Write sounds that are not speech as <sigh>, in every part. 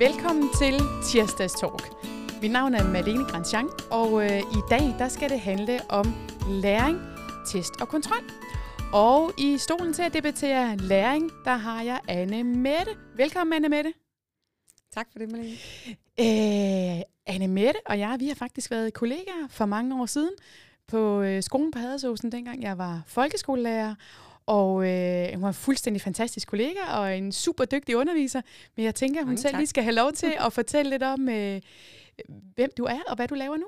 Velkommen til Tirsdags Talk. Mit navn er Malene Grandjean, og øh, i dag der skal det handle om læring, test og kontrol. Og i stolen til at debattere læring, der har jeg Anne Mette. Velkommen, Anne Mette. Tak for det, Malene. Øh, Anne Mette og jeg, vi har faktisk været kollegaer for mange år siden på øh, skolen på Hadersåsen, dengang jeg var folkeskolelærer. Og øh, hun var en fuldstændig fantastisk kollega og en super dygtig underviser. Men jeg tænker, at hun Mange selv tak. lige skal have lov <laughs> til at fortælle lidt om, øh, hvem du er og hvad du laver nu.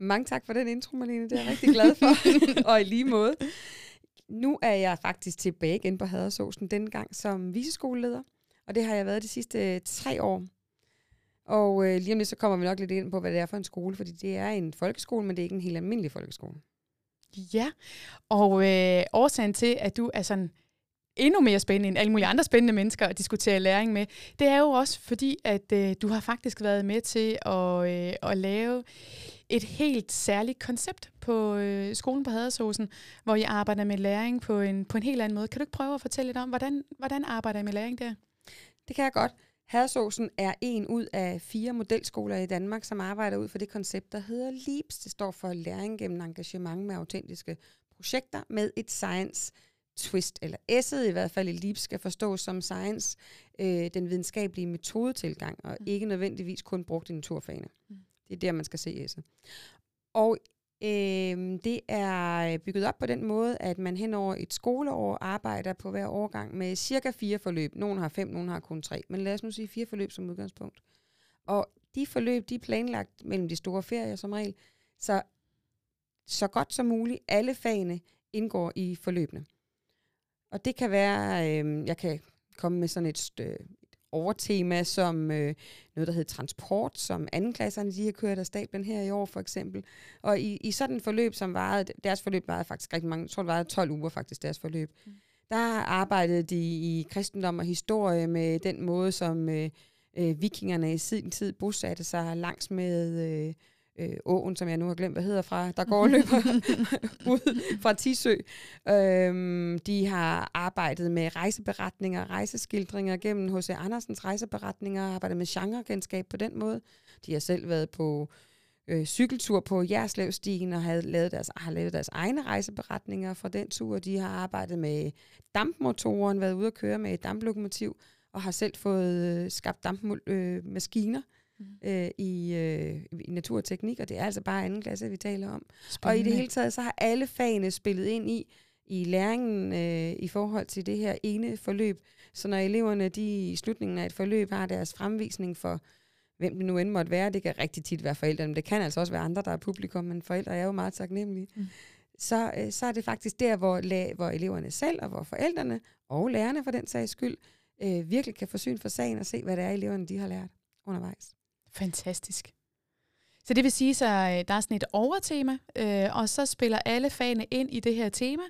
Mange tak for den intro, Malene. Det er jeg rigtig glad for. <laughs> og i lige måde. Nu er jeg faktisk tilbage igen på Hadersåsen, denne gang som viseskoleleder. Og det har jeg været de sidste øh, tre år. Og øh, lige om lidt, så kommer vi nok lidt ind på, hvad det er for en skole, fordi det er en folkeskole, men det er ikke en helt almindelig folkeskole. Ja, og øh, årsagen til, at du er sådan endnu mere spændende end alle mulige andre spændende mennesker at diskutere læring med, det er jo også fordi, at øh, du har faktisk været med til at, øh, at lave et helt særligt koncept på øh, skolen på Hadersåsen, hvor I arbejder med læring på en, på en helt anden måde. Kan du ikke prøve at fortælle lidt om, hvordan, hvordan arbejder I med læring der? Det kan jeg godt. Hadersåsen er en ud af fire modelskoler i Danmark, som arbejder ud for det koncept, der hedder LEAPS. Det står for Læring gennem engagement med autentiske projekter med et science twist, eller S'et i hvert fald i LEAPS skal forstås som science, øh, den videnskabelige metodetilgang, og Mm. ikke nødvendigvis kun brugt i naturfagene. Mm. Det er der, man skal se S'et. Og øh, det er øh, bygget op på den måde, at man hen over et skoleår arbejder på hver årgang med cirka fire forløb. Nogle har fem, nogle har kun tre. Men lad os nu sige fire forløb som udgangspunkt. Og de forløb, de er planlagt mellem de store ferier som regel. Så så godt som muligt, alle fagene indgår i forløbene. Og det kan være, øh, jeg kan komme med sådan et, st- overtema som øh, noget, der hedder transport, som andenklasserne de har kørt af stablen her i år for eksempel. Og i, i sådan et forløb, som varede, deres forløb varede faktisk rigtig mange, jeg tror det varede 12 uger faktisk, deres forløb. Mm. Der arbejdede de i kristendom og historie med den måde, som øh, øh, vikingerne i sin tid bosatte sig langs med øh, øh, åen, som jeg nu har glemt, hvad hedder fra, der går og løber <laughs> ud fra Tisø. Øhm, de har arbejdet med rejseberetninger, rejseskildringer gennem H.C. Andersens rejseberetninger, arbejdet med genregenskab på den måde. De har selv været på øh, cykeltur på Jerslevstien og havde lavet deres, har lavet deres egne rejseberetninger fra den tur. De har arbejdet med dampmotoren, været ude at køre med et damplokomotiv, og har selv fået øh, skabt dampmaskiner Mm. øh, i, øh, i natur og teknik, og det er altså bare anden klasse, vi taler om. Og i det hele taget, så har alle fagene spillet ind i, i læringen øh, i forhold til det her ene forløb. Så når eleverne de i slutningen af et forløb har deres fremvisning for, hvem det nu end måtte være, det kan rigtig tit være forældrene, men det kan altså også være andre, der er publikum, men forældre er jo meget taknemmelige. Mm. Mm. Så, øh, så er det faktisk der, hvor, la- hvor eleverne selv, og hvor forældrene, og lærerne for den sags skyld, øh, virkelig kan få syn for sagen og se, hvad det er, eleverne de har lært undervejs. Fantastisk. Så det vil sige, at der er sådan et overtema, øh, og så spiller alle fagene ind i det her tema,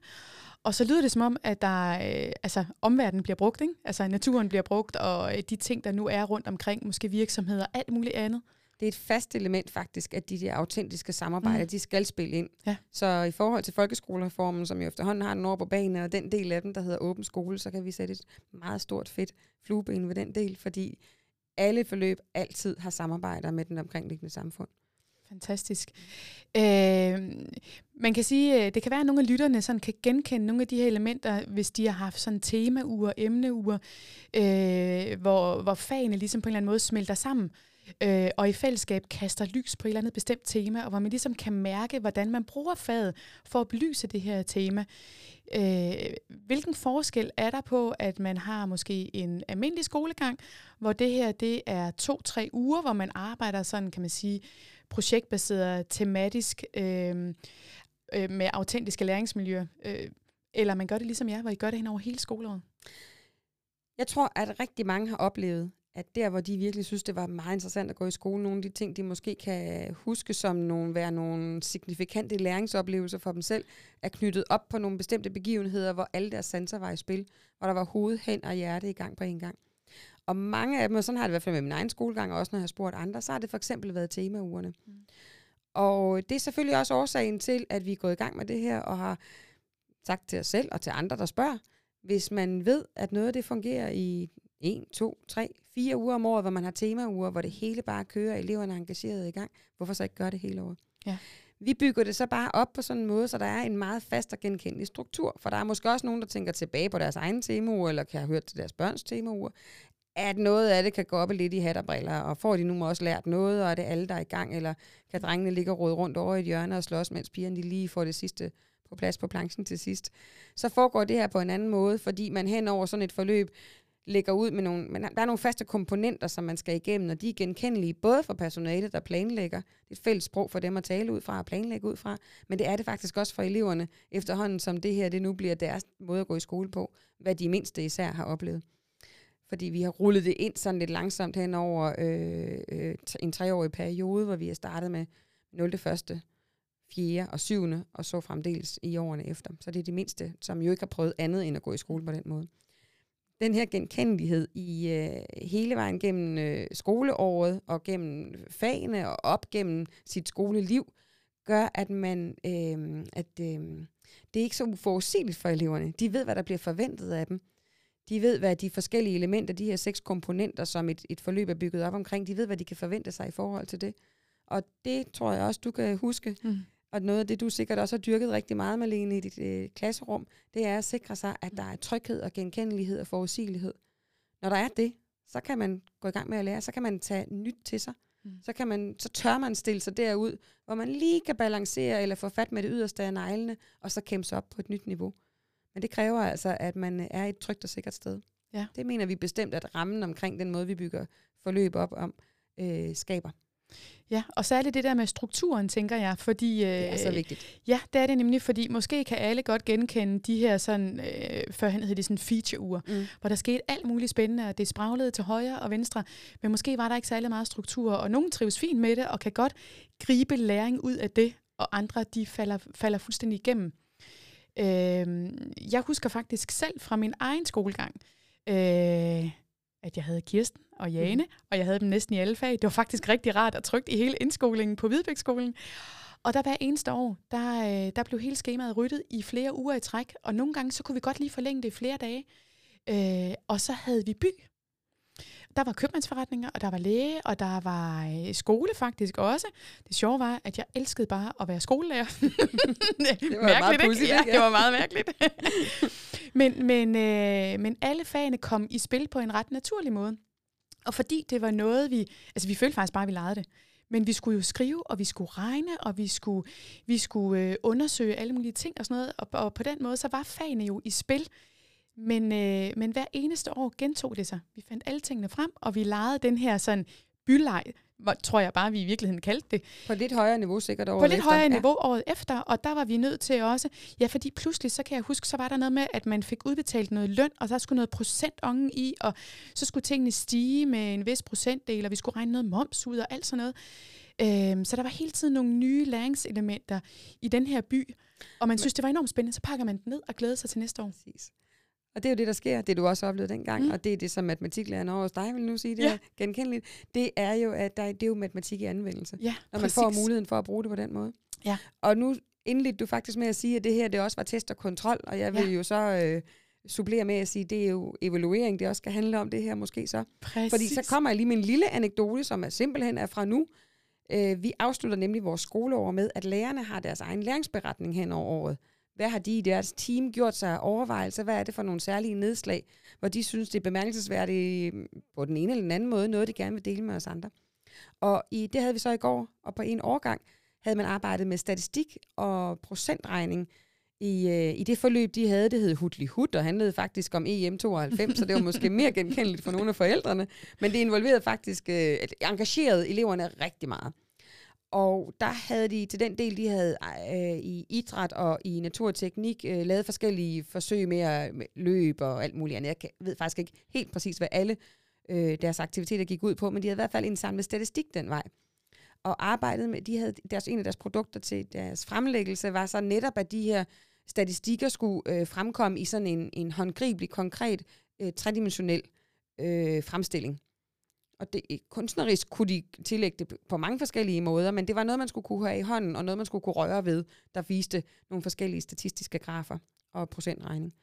og så lyder det som om, at der, øh, altså, omverdenen bliver brugt, ikke? altså naturen bliver brugt, og øh, de ting, der nu er rundt omkring, måske virksomheder, alt muligt andet. Det er et fast element faktisk, at de der autentiske samarbejder, Mm. de skal spille ind. Ja. Så i forhold til folkeskolereformen, som jo efterhånden har den over på banen, og den del af den, der hedder åben skole, så kan vi sætte et meget stort fedt flueben ved den del, fordi alle forløb altid har samarbejder med den omkringliggende samfund. Fantastisk. Øh, man kan sige, øh, det kan være, at nogle af lytterne sådan kan genkende nogle af de her elementer, hvis de har haft sådan temauger, emneuger, øh, hvor, hvor fagene ligesom på en eller anden måde smelter sammen, øh, og i fællesskab kaster lys på et eller andet bestemt tema, og hvor man ligesom kan mærke, hvordan man bruger faget for at belyse det her tema. Øh, hvilken forskel er der på, at man har måske en almindelig skolegang, hvor det her det er to-tre uger, hvor man arbejder sådan, kan man sige, projektbaseret, tematisk, øh, øh, med autentiske læringsmiljøer, øh, eller man gør det ligesom jeg, hvor I gør det hen over hele skoleåret? Jeg tror, at rigtig mange har oplevet, at der, hvor de virkelig synes, det var meget interessant at gå i skole, nogle af de ting, de måske kan huske som nogle, være nogle signifikante læringsoplevelser for dem selv, er knyttet op på nogle bestemte begivenheder, hvor alle deres sanser var i spil, hvor der var hoved, hen og hjerte i gang på en gang. Og mange af dem, og sådan har det i hvert fald med min egen skolegang, og også når jeg har spurgt andre, så har det for eksempel været temaugerne. Mm. Og det er selvfølgelig også årsagen til, at vi er gået i gang med det her, og har sagt til os selv og til andre, der spørger, hvis man ved, at noget af det fungerer i 1, 2, 3, fire uger om året, hvor man har temauger, hvor det hele bare kører, eleverne er engageret i gang. Hvorfor så ikke gøre det hele året? Ja. Vi bygger det så bare op på sådan en måde, så der er en meget fast og genkendelig struktur. For der er måske også nogen, der tænker tilbage på deres egen temauger, eller kan have hørt til deres børns temauger, at noget af det kan gå op lidt i hat og briller, og får de nu også lært noget, og er det alle, der er i gang, eller kan drengene ligge og råde rundt over i et hjørne og slås, mens pigerne lige får det sidste på plads på planchen til sidst. Så foregår det her på en anden måde, fordi man hen over sådan et forløb lægger ud med nogle, men der er nogle faste komponenter, som man skal igennem, og de er genkendelige både for personalet, der planlægger. Det er et fælles sprog for dem at tale ud fra og planlægge ud fra, men det er det faktisk også for eleverne, efterhånden som det her det nu bliver deres måde at gå i skole på, hvad de mindste især har oplevet. Fordi vi har rullet det ind sådan lidt langsomt hen over øh, øh, en treårig periode, hvor vi har startet med 0. 1., 4. og 7. og så fremdeles i årene efter. Så det er de mindste, som jo ikke har prøvet andet end at gå i skole på den måde den her genkendelighed i øh, hele vejen gennem øh, skoleåret og gennem fagene og op gennem sit skoleliv, gør, at man øh, at øh, det er ikke så uforudsigeligt for eleverne. De ved, hvad der bliver forventet af dem. De ved, hvad de forskellige elementer, de her seks komponenter, som et, et forløb er bygget op omkring, de ved, hvad de kan forvente sig i forhold til det. Og det tror jeg også, du kan huske. Mm og noget af det, du sikkert også har dyrket rigtig meget, Malene, i dit øh, klasserum, det er at sikre sig, at der er tryghed og genkendelighed og forudsigelighed. Når der er det, så kan man gå i gang med at lære, så kan man tage nyt til sig. Mm. Så, kan man, så tør man stille sig derud, hvor man lige kan balancere eller få fat med det yderste af neglene, og så kæmpe sig op på et nyt niveau. Men det kræver altså, at man er et trygt og sikkert sted. Ja. Det mener vi bestemt, at rammen omkring den måde, vi bygger forløb op om, øh, skaber. Ja, og særligt det der med strukturen, tænker jeg, fordi... Øh, det er så vigtigt. Ja, det er det nemlig, fordi måske kan alle godt genkende de her sådan, øh, førhen hed det sådan feature-uger, mm. hvor der skete alt muligt spændende, og det spraglede til højre og venstre, men måske var der ikke særlig meget struktur, og nogen trives fint med det, og kan godt gribe læring ud af det, og andre, de falder, falder fuldstændig igennem. Øh, jeg husker faktisk selv fra min egen skolegang, øh, at jeg havde Kirsten og Jane, mm. og jeg havde dem næsten i alle fag. Det var faktisk rigtig rart og trygt i hele indskolingen på Hvidbækskolen. Og der hver eneste år, der, øh, der blev hele skemaet ryddet i flere uger i træk, og nogle gange så kunne vi godt lige forlænge det i flere dage. Øh, og så havde vi by. Der var købmandsforretninger, og der var læge, og der var øh, skole faktisk også. Det sjove var, at jeg elskede bare at være skolelærer. det var mærkeligt, meget pudsigt, ja, det var meget mærkeligt. <laughs> men, men, øh, men alle fagene kom i spil på en ret naturlig måde. Og fordi det var noget, vi... Altså, vi følte faktisk bare, at vi legede det. Men vi skulle jo skrive, og vi skulle regne, og vi skulle, vi skulle øh, undersøge alle mulige ting og sådan noget. Og, og på den måde, så var fagene jo i spil. Men, øh, men hver eneste år gentog det sig. Vi fandt alle tingene frem, og vi legede den her sådan byleg, tror jeg bare, vi i virkeligheden kaldte det. På lidt højere niveau sikkert året På lidt efter. højere niveau ja. året efter, og der var vi nødt til også, ja, fordi pludselig, så kan jeg huske, så var der noget med, at man fik udbetalt noget løn, og der skulle noget procentongen i, og så skulle tingene stige med en vis procentdel, og vi skulle regne noget moms ud og alt sådan noget. Øhm, så der var hele tiden nogle nye læringselementer i den her by, og man synes, det var enormt spændende, så pakker man den ned og glæder sig til næste år. Præcis. Og det er jo det, der sker, det du også oplevede dengang, mm. og det er det, som matematiklæreren over hos dig vil nu sige, det ja. er genkendeligt. Det er jo, at der, det er jo matematik i anvendelse, ja, når man får muligheden for at bruge det på den måde. Ja. Og nu indledte du faktisk med at sige, at det her det også var test og kontrol, og jeg vil ja. jo så øh, supplere med at sige, at det er jo evaluering, det også skal handle om det her måske så. Præcis. Fordi så kommer jeg lige med en lille anekdote, som er simpelthen er fra nu. Øh, vi afslutter nemlig vores skoleår med, at lærerne har deres egen læringsberetning hen over året. Hvad har de i deres team gjort sig overvejelser? Hvad er det for nogle særlige nedslag, hvor de synes, det er bemærkelsesværdigt øhm, på den ene eller den anden måde, noget de gerne vil dele med os andre? Og i, det havde vi så i går, og på en årgang havde man arbejdet med statistik og procentregning i, øh, i det forløb, de havde. Det hed Hudli Hud, og handlede faktisk om EM92, så det var måske mere genkendeligt for nogle af forældrene. Men det involverede faktisk øh, engagerede eleverne rigtig meget. Og der havde de til den del, de havde øh, i idræt og i naturteknik, øh, lavet forskellige forsøg med at med løb og alt muligt andet. Jeg ved faktisk ikke helt præcis, hvad alle øh, deres aktiviteter gik ud på, men de havde i hvert fald indsamlet statistik den vej. Og arbejdet med, de havde deres, en af deres produkter til deres fremlæggelse, var så netop, at de her statistikker skulle øh, fremkomme i sådan en, en håndgribelig, konkret, øh, tredimensionel øh, fremstilling. Og det, kunstnerisk kunne de tillægge det på mange forskellige måder, men det var noget, man skulle kunne have i hånden, og noget, man skulle kunne røre ved, der viste nogle forskellige statistiske grafer og procentregning.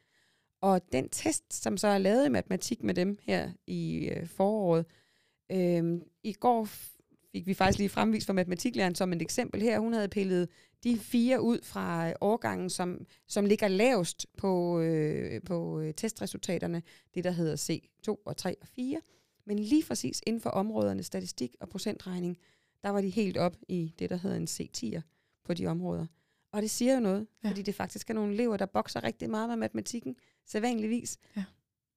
Og den test, som så er lavet i matematik med dem her i øh, foråret, øh, i går fik vi faktisk lige fremvist for matematiklæreren som et eksempel her. Hun havde pillet de fire ud fra øh, årgangen, som, som ligger lavest på, øh, på øh, testresultaterne, det der hedder C2 og 3 og 4. Men lige præcis inden for områderne statistik og procentregning, der var de helt op i det, der hedder en C10'er på de områder. Og det siger jo noget, ja. fordi det faktisk er nogle elever, der bokser rigtig meget med matematikken, sædvanligvis, ja.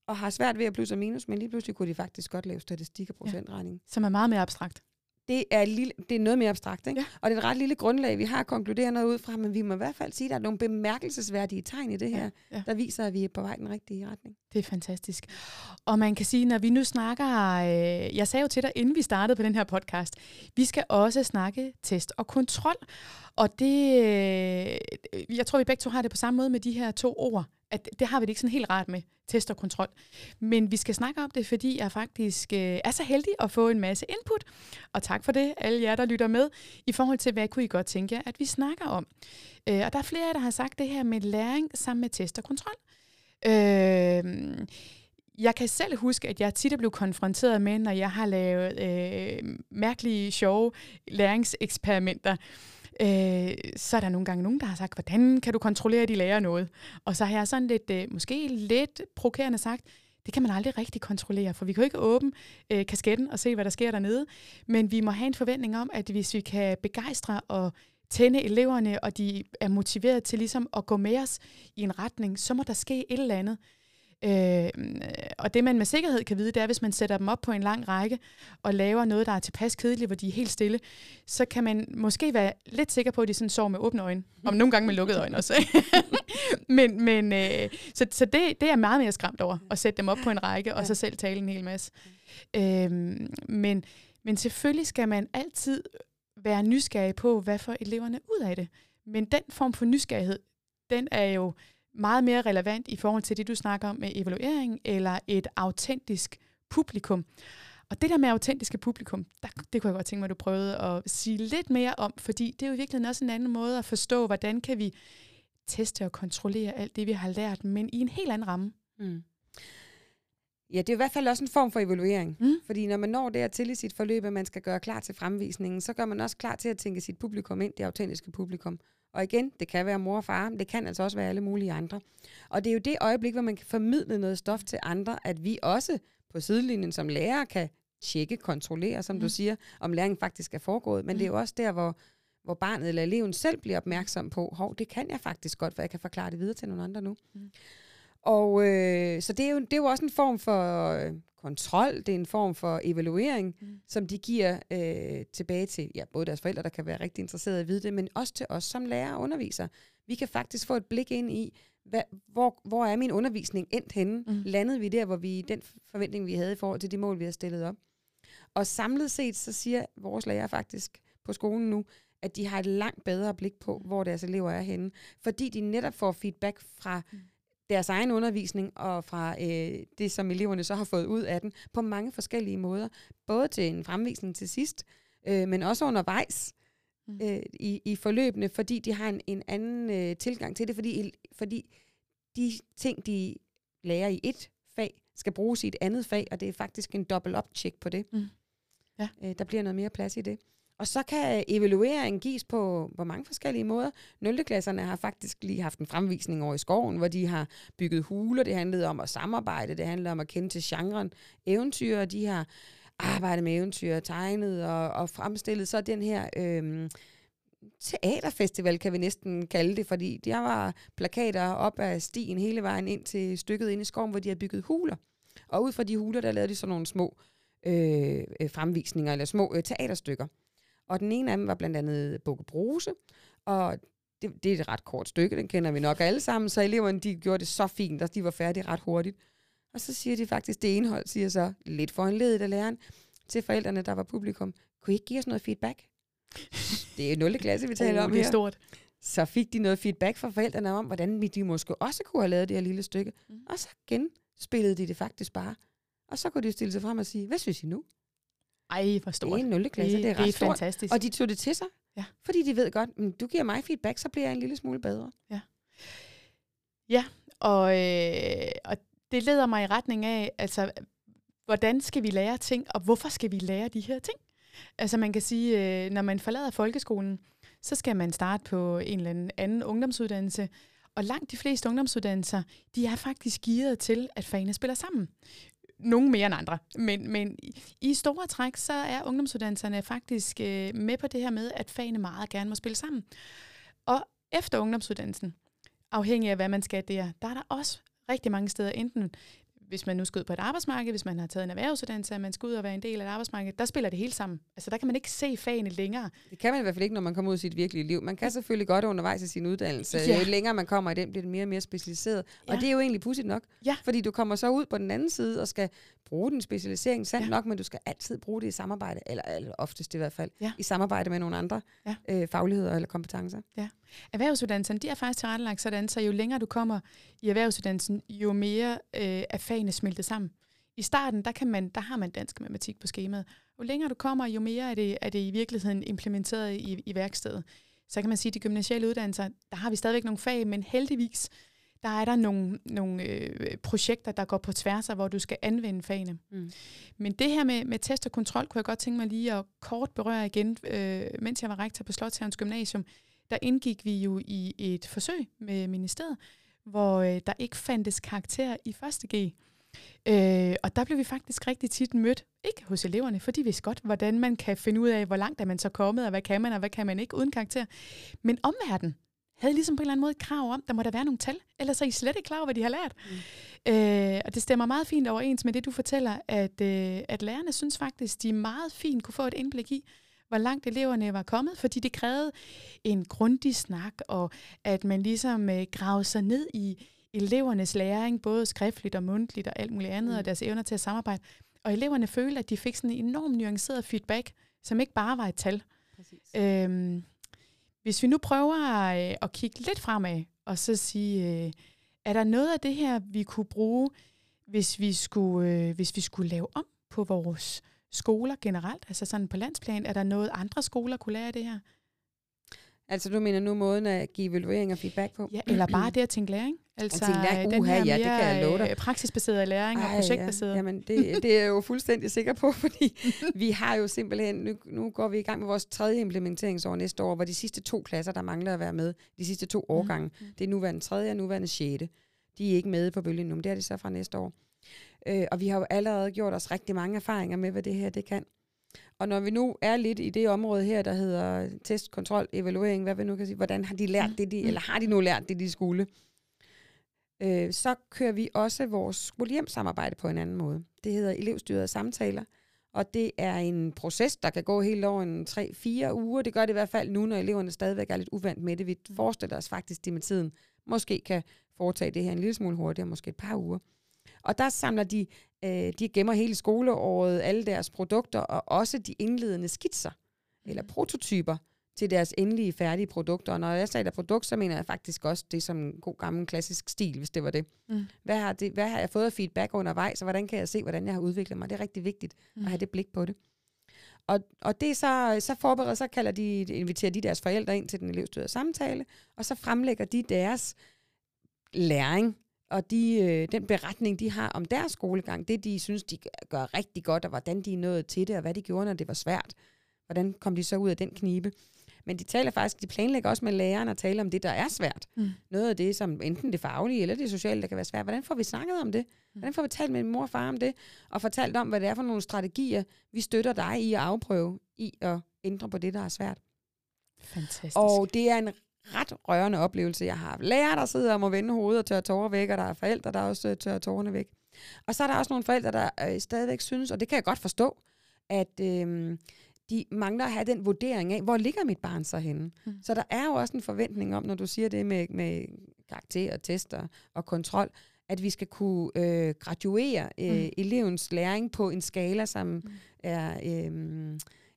og har svært ved at plus og minus, men lige pludselig kunne de faktisk godt lave statistik og procentregning. Ja. Som er meget mere abstrakt det er, lille, det er noget mere abstrakt. Ikke? Ja. Og det er et ret lille grundlag, vi har konkluderet noget ud fra, men vi må i hvert fald sige, at der er nogle bemærkelsesværdige tegn i det her, ja. Ja. der viser, at vi er på vej den rigtige retning. Det er fantastisk. Og man kan sige, når vi nu snakker, øh, jeg sagde jo til dig, inden vi startede på den her podcast, vi skal også snakke test og kontrol. Og det, øh, jeg tror, vi begge to har det på samme måde med de her to ord, at det har vi det ikke sådan helt rart med, test og kontrol. Men vi skal snakke om det, fordi jeg faktisk øh, er så heldig at få en masse input. Og tak for det, alle jer, der lytter med, i forhold til, hvad kunne I godt tænke jer, at vi snakker om. Øh, og der er flere der har sagt det her med læring sammen med test og kontrol. Øh, jeg kan selv huske, at jeg tit er blevet konfronteret med, når jeg har lavet øh, mærkelige, sjove læringseksperimenter, øh, så er der nogle gange nogen, der har sagt, hvordan kan du kontrollere, at de lærer noget? Og så har jeg sådan lidt, øh, måske lidt provokerende sagt, det kan man aldrig rigtig kontrollere, for vi kan jo ikke åbne øh, kasketten og se, hvad der sker dernede. Men vi må have en forventning om, at hvis vi kan begejstre og tænde eleverne, og de er motiveret til ligesom at gå med os i en retning, så må der ske et eller andet. Øh, og det man med sikkerhed kan vide, det er, hvis man sætter dem op på en lang række og laver noget, der er tilpas kedeligt, hvor de er helt stille, så kan man måske være lidt sikker på, at de sådan sover med åbne øjne. Om nogle gange med lukkede øjne også. <laughs> men men øh, så, så det, det er meget mere skræmt over, at sætte dem op på en række, og så selv tale en hel masse. Øh, men, men selvfølgelig skal man altid være nysgerrig på, hvad får eleverne ud af det. Men den form for nysgerrighed, den er jo meget mere relevant i forhold til det, du snakker om med evaluering eller et autentisk publikum. Og det der med autentiske publikum, der, det kunne jeg godt tænke mig, at du prøvede at sige lidt mere om, fordi det er jo virkelig også en anden måde at forstå, hvordan kan vi teste og kontrollere alt det, vi har lært, men i en helt anden ramme. Mm. Ja, det er i hvert fald også en form for evaluering. Mm. Fordi når man når dertil i sit forløb, at man skal gøre klar til fremvisningen, så gør man også klar til at tænke sit publikum ind, det autentiske publikum. Og igen, det kan være mor og far, men det kan altså også være alle mulige andre. Og det er jo det øjeblik, hvor man kan formidle noget stof til andre, at vi også på sidelinjen som lærer kan tjekke, kontrollere, som mm. du siger, om læringen faktisk er foregået. Men mm. det er jo også der, hvor, hvor barnet eller eleven selv bliver opmærksom på, hov, det kan jeg faktisk godt, for jeg kan forklare det videre til nogle andre nu. Mm. Og øh, så det er, jo, det er jo også en form for øh, kontrol, det er en form for evaluering, mm. som de giver øh, tilbage til ja, både deres forældre, der kan være rigtig interesserede i at vide det, men også til os som lærere og undervisere. Vi kan faktisk få et blik ind i, hvad, hvor, hvor er min undervisning endt henne? Mm. Landede vi der, hvor vi den forventning, vi havde i forhold til de mål, vi har stillet op? Og samlet set, så siger vores lærere faktisk på skolen nu, at de har et langt bedre blik på, hvor deres elever er henne, fordi de netop får feedback fra mm deres egen undervisning og fra øh, det, som eleverne så har fået ud af den, på mange forskellige måder. Både til en fremvisning til sidst, øh, men også undervejs mm. øh, i, i forløbene, fordi de har en, en anden øh, tilgang til det, fordi, fordi de ting, de lærer i et fag, skal bruges i et andet fag, og det er faktisk en dobbelt up-check på det. Mm. Ja. Øh, der bliver noget mere plads i det. Og så kan øh, evalueringen gives på, på mange forskellige måder. 0. klasserne har faktisk lige haft en fremvisning over i skoven, hvor de har bygget huler. Det handlede om at samarbejde, det handlede om at kende til genren eventyr, de har arbejdet med eventyr, tegnet og, og fremstillet. Så den her Øh, teaterfestival, kan vi næsten kalde det, fordi der var plakater op ad stien hele vejen ind til stykket inde i skoven, hvor de har bygget huler. Og ud fra de huler, der lavede de sådan nogle små øh, øh fremvisninger, eller små øh, teaterstykker. Og den ene af dem var blandt andet Bukke Bruse, og det, det er et ret kort stykke, den kender vi nok alle sammen, så eleverne de gjorde det så fint, og de var færdige ret hurtigt. Og så siger de faktisk, det indhold siger så, lidt for en ledet af læreren, til forældrene, der var publikum, kunne I ikke give os noget feedback? <laughs> Det er 0. klasse, vi taler oh, om det er her. stort. Så fik de noget feedback fra forældrene om, hvordan de måske også kunne have lavet det her lille stykke. Mm. Og så genspillede de det faktisk bare. Og så kunne de stille sig frem og sige, hvad synes I nu? Ej, hvor stort. Det er en 0. klasse, det, det er ret det er stort. fantastisk. Og de tog det til sig, ja. fordi de ved godt, du giver mig feedback, så bliver jeg en lille smule bedre. Ja. Ja, og, øh, og det leder mig i retning af, altså, hvordan skal vi lære ting, og hvorfor skal vi lære de her ting? Altså man kan sige, øh, når man forlader folkeskolen, så skal man starte på en eller anden, anden ungdomsuddannelse, og langt de fleste ungdomsuddannelser, de er faktisk gearet til, at fagene spiller sammen nogen mere end andre. Men, men i store træk, så er ungdomsuddannelserne faktisk øh, med på det her med, at fagene meget gerne må spille sammen. Og efter ungdomsuddannelsen, afhængig af hvad man skal der, der er der også rigtig mange steder, enten hvis man nu skal ud på et arbejdsmarked, hvis man har taget en erhvervsuddannelse, at man skal ud og være en del af et arbejdsmarked, der spiller det hele sammen. Altså der kan man ikke se fagene længere. Det kan man i hvert fald ikke, når man kommer ud i sit virkelige liv. Man kan selvfølgelig godt undervejs i sin uddannelse. Ja. Jo længere man kommer i den, bliver det mere og mere specialiseret. Ja. Og det er jo egentlig pudsigt nok. Ja. Fordi du kommer så ud på den anden side og skal bruge den specialisering, sandt ja. nok, men du skal altid bruge det i samarbejde, eller, eller oftest i hvert fald, ja. i samarbejde med nogle andre ja. øh, fagligheder eller kompetencer. Ja. Erhvervsuddannelsen, de er faktisk tilrettelagt sådan, så jo længere du kommer i erhvervsuddannelsen, jo mere øh, er fagene smeltet sammen. I starten, der, kan man, der har man dansk matematik på skemaet. Jo længere du kommer, jo mere er det, er det i virkeligheden implementeret i, i værkstedet. Så kan man sige, at de gymnasiale uddannelser, der har vi stadigvæk nogle fag, men heldigvis, der er der nogle, nogle øh, projekter, der går på tværs af, hvor du skal anvende fagene. Mm. Men det her med, med test og kontrol, kunne jeg godt tænke mig lige at kort berøre igen, øh, mens jeg var rektor på Slotshavns Gymnasium der indgik vi jo i et forsøg med ministeriet, hvor øh, der ikke fandtes karakter i første G. Øh, og der blev vi faktisk rigtig tit mødt, ikke hos eleverne, for de vidste godt, hvordan man kan finde ud af, hvor langt er man så kommet, og hvad kan man, og hvad kan man ikke uden karakter. Men omverdenen havde ligesom på en eller anden måde et krav om, der må der være nogle tal, ellers er I slet ikke klar over, hvad de har lært. Mm. Øh, og det stemmer meget fint overens med det, du fortæller, at, øh, at lærerne synes faktisk, de meget fint kunne få et indblik i, hvor langt eleverne var kommet, fordi det krævede en grundig snak, og at man ligesom øh, gravede sig ned i elevernes læring, både skriftligt og mundtligt og alt muligt andet, mm. og deres evner til at samarbejde. Og eleverne følte, at de fik sådan en enorm nuanceret feedback, som ikke bare var et tal. Øhm, hvis vi nu prøver at, øh, at kigge lidt fremad, og så sige, øh, er der noget af det her, vi kunne bruge, hvis vi skulle, øh, hvis vi skulle lave om på vores skoler generelt? Altså sådan på landsplan, er der noget, andre skoler kunne lære af det her? Altså du mener nu måden at give evaluering og feedback på? Ja, eller bare det at tænke læring. <clears throat> Altså tænke læring. den her ja, det kan jeg love dig. Øh, praksisbaseret læring Ej, og projektbaseret. Ja. Jamen det, det er jeg jo fuldstændig sikker på, <laughs> fordi vi har jo simpelthen, nu, nu går vi i gang med vores tredje implementeringsår næste år, hvor de sidste to klasser, der mangler at være med, de sidste to mhm. årgange, mm. det er nuværende tredje og nuværende sjette. De er ikke med på bølgen nu, men det er det så fra næste år. Øh, og vi har jo allerede gjort os rigtig mange erfaringer med, hvad det her det kan. Og når vi nu er lidt i det område her, der hedder test, kontrol, evaluering, hvad vi nu kan sige, hvordan har de lært mm. det, de, eller har de nu lært det, de skulle, øh, så kører vi også vores skolehjem-samarbejde på en anden måde. Det hedder elevstyrede samtaler, og det er en proces, der kan gå helt over en 3-4 uger. Det gør det i hvert fald nu, når eleverne stadigvæk er lidt uvant med det. Vi mm. forestiller os faktisk, at de med tiden måske kan foretage det her en lille smule hurtigere, måske et par uger. Og der samler de, øh, de gemmer hele skoleåret, alle deres produkter, og også de indledende skitser, mm. eller prototyper, til deres endelige færdige produkter. Og når jeg sagde der produkt, så mener jeg faktisk også det som en god gammel klassisk stil, hvis det var det. Mm. Hvad, har det hvad har jeg fået af feedback undervejs, og hvordan kan jeg se, hvordan jeg har udviklet mig? Det er rigtig vigtigt mm. at have det blik på det. Og, og det så, så forbereder, så kalder de, inviterer de deres forældre ind til den elevstyrede samtale, og så fremlægger de deres læring og de, øh, den beretning, de har om deres skolegang, det de synes, de gør rigtig godt, og hvordan de nået til det, og hvad de gjorde, når det var svært. Hvordan kom de så ud af den knibe? Men de taler faktisk, de planlægger også med læreren at tale om det, der er svært. Mm. Noget af det, som enten det faglige eller det sociale, der kan være svært. Hvordan får vi snakket om det? Mm. Hvordan får vi talt med min mor og far om det? Og fortalt om, hvad det er for nogle strategier, vi støtter dig i at afprøve, i at ændre på det, der er svært. Fantastisk. Og det er en ret rørende oplevelse. Jeg har lærer, der sidder og må vende hovedet og tørre tårer væk, og der er forældre, der også øh, tørrer tårerne væk. Og så er der også nogle forældre, der øh, stadigvæk synes, og det kan jeg godt forstå, at øh, de mangler at have den vurdering af, hvor ligger mit barn så henne. Mm. Så der er jo også en forventning om, når du siger det med, med karakter, tester og kontrol, at vi skal kunne øh, graduere øh, mm. elevens læring på en skala, som mm. er øh,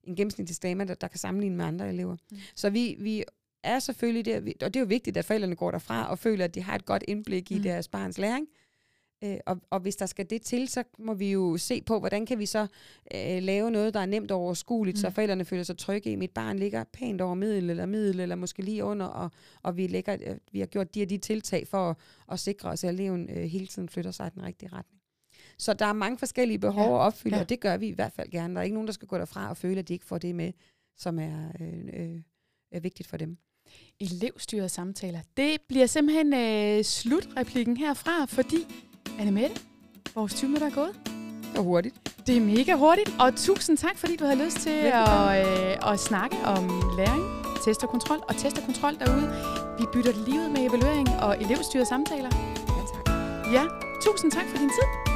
en gennemsnitlig skala, der, der kan sammenligne med andre elever. Mm. Så vi, vi er selvfølgelig det, og det er jo vigtigt, at forældrene går derfra og føler, at de har et godt indblik i mm. deres barns læring. Øh, og, og hvis der skal det til, så må vi jo se på, hvordan kan vi så øh, lave noget, der er nemt og overskueligt, mm. så forældrene føler sig trygge i, mit barn ligger pænt over middel eller middel, eller måske lige under, og, og vi, lægger, øh, vi har gjort de og de tiltag for at, at sikre os, at eleven øh, hele tiden flytter sig i den rigtige retning. Så der er mange forskellige behov ja. at opfylde, ja. og det gør vi i hvert fald gerne. Der er ikke nogen, der skal gå derfra og føle, at de ikke får det med, som er, øh, øh, er vigtigt for dem. Elevstyrede samtaler. Det bliver simpelthen øh, slutreplikken herfra, fordi Anne Mette, vores 20 minutter er gået. Det er hurtigt. Det er mega hurtigt, og tusind tak, fordi du har lyst til at, øh, at snakke om læring, test og kontrol, og test og kontrol derude. Vi bytter livet med evaluering og elevstyrede samtaler. Ja, tak. Ja, tusind tak for din tid.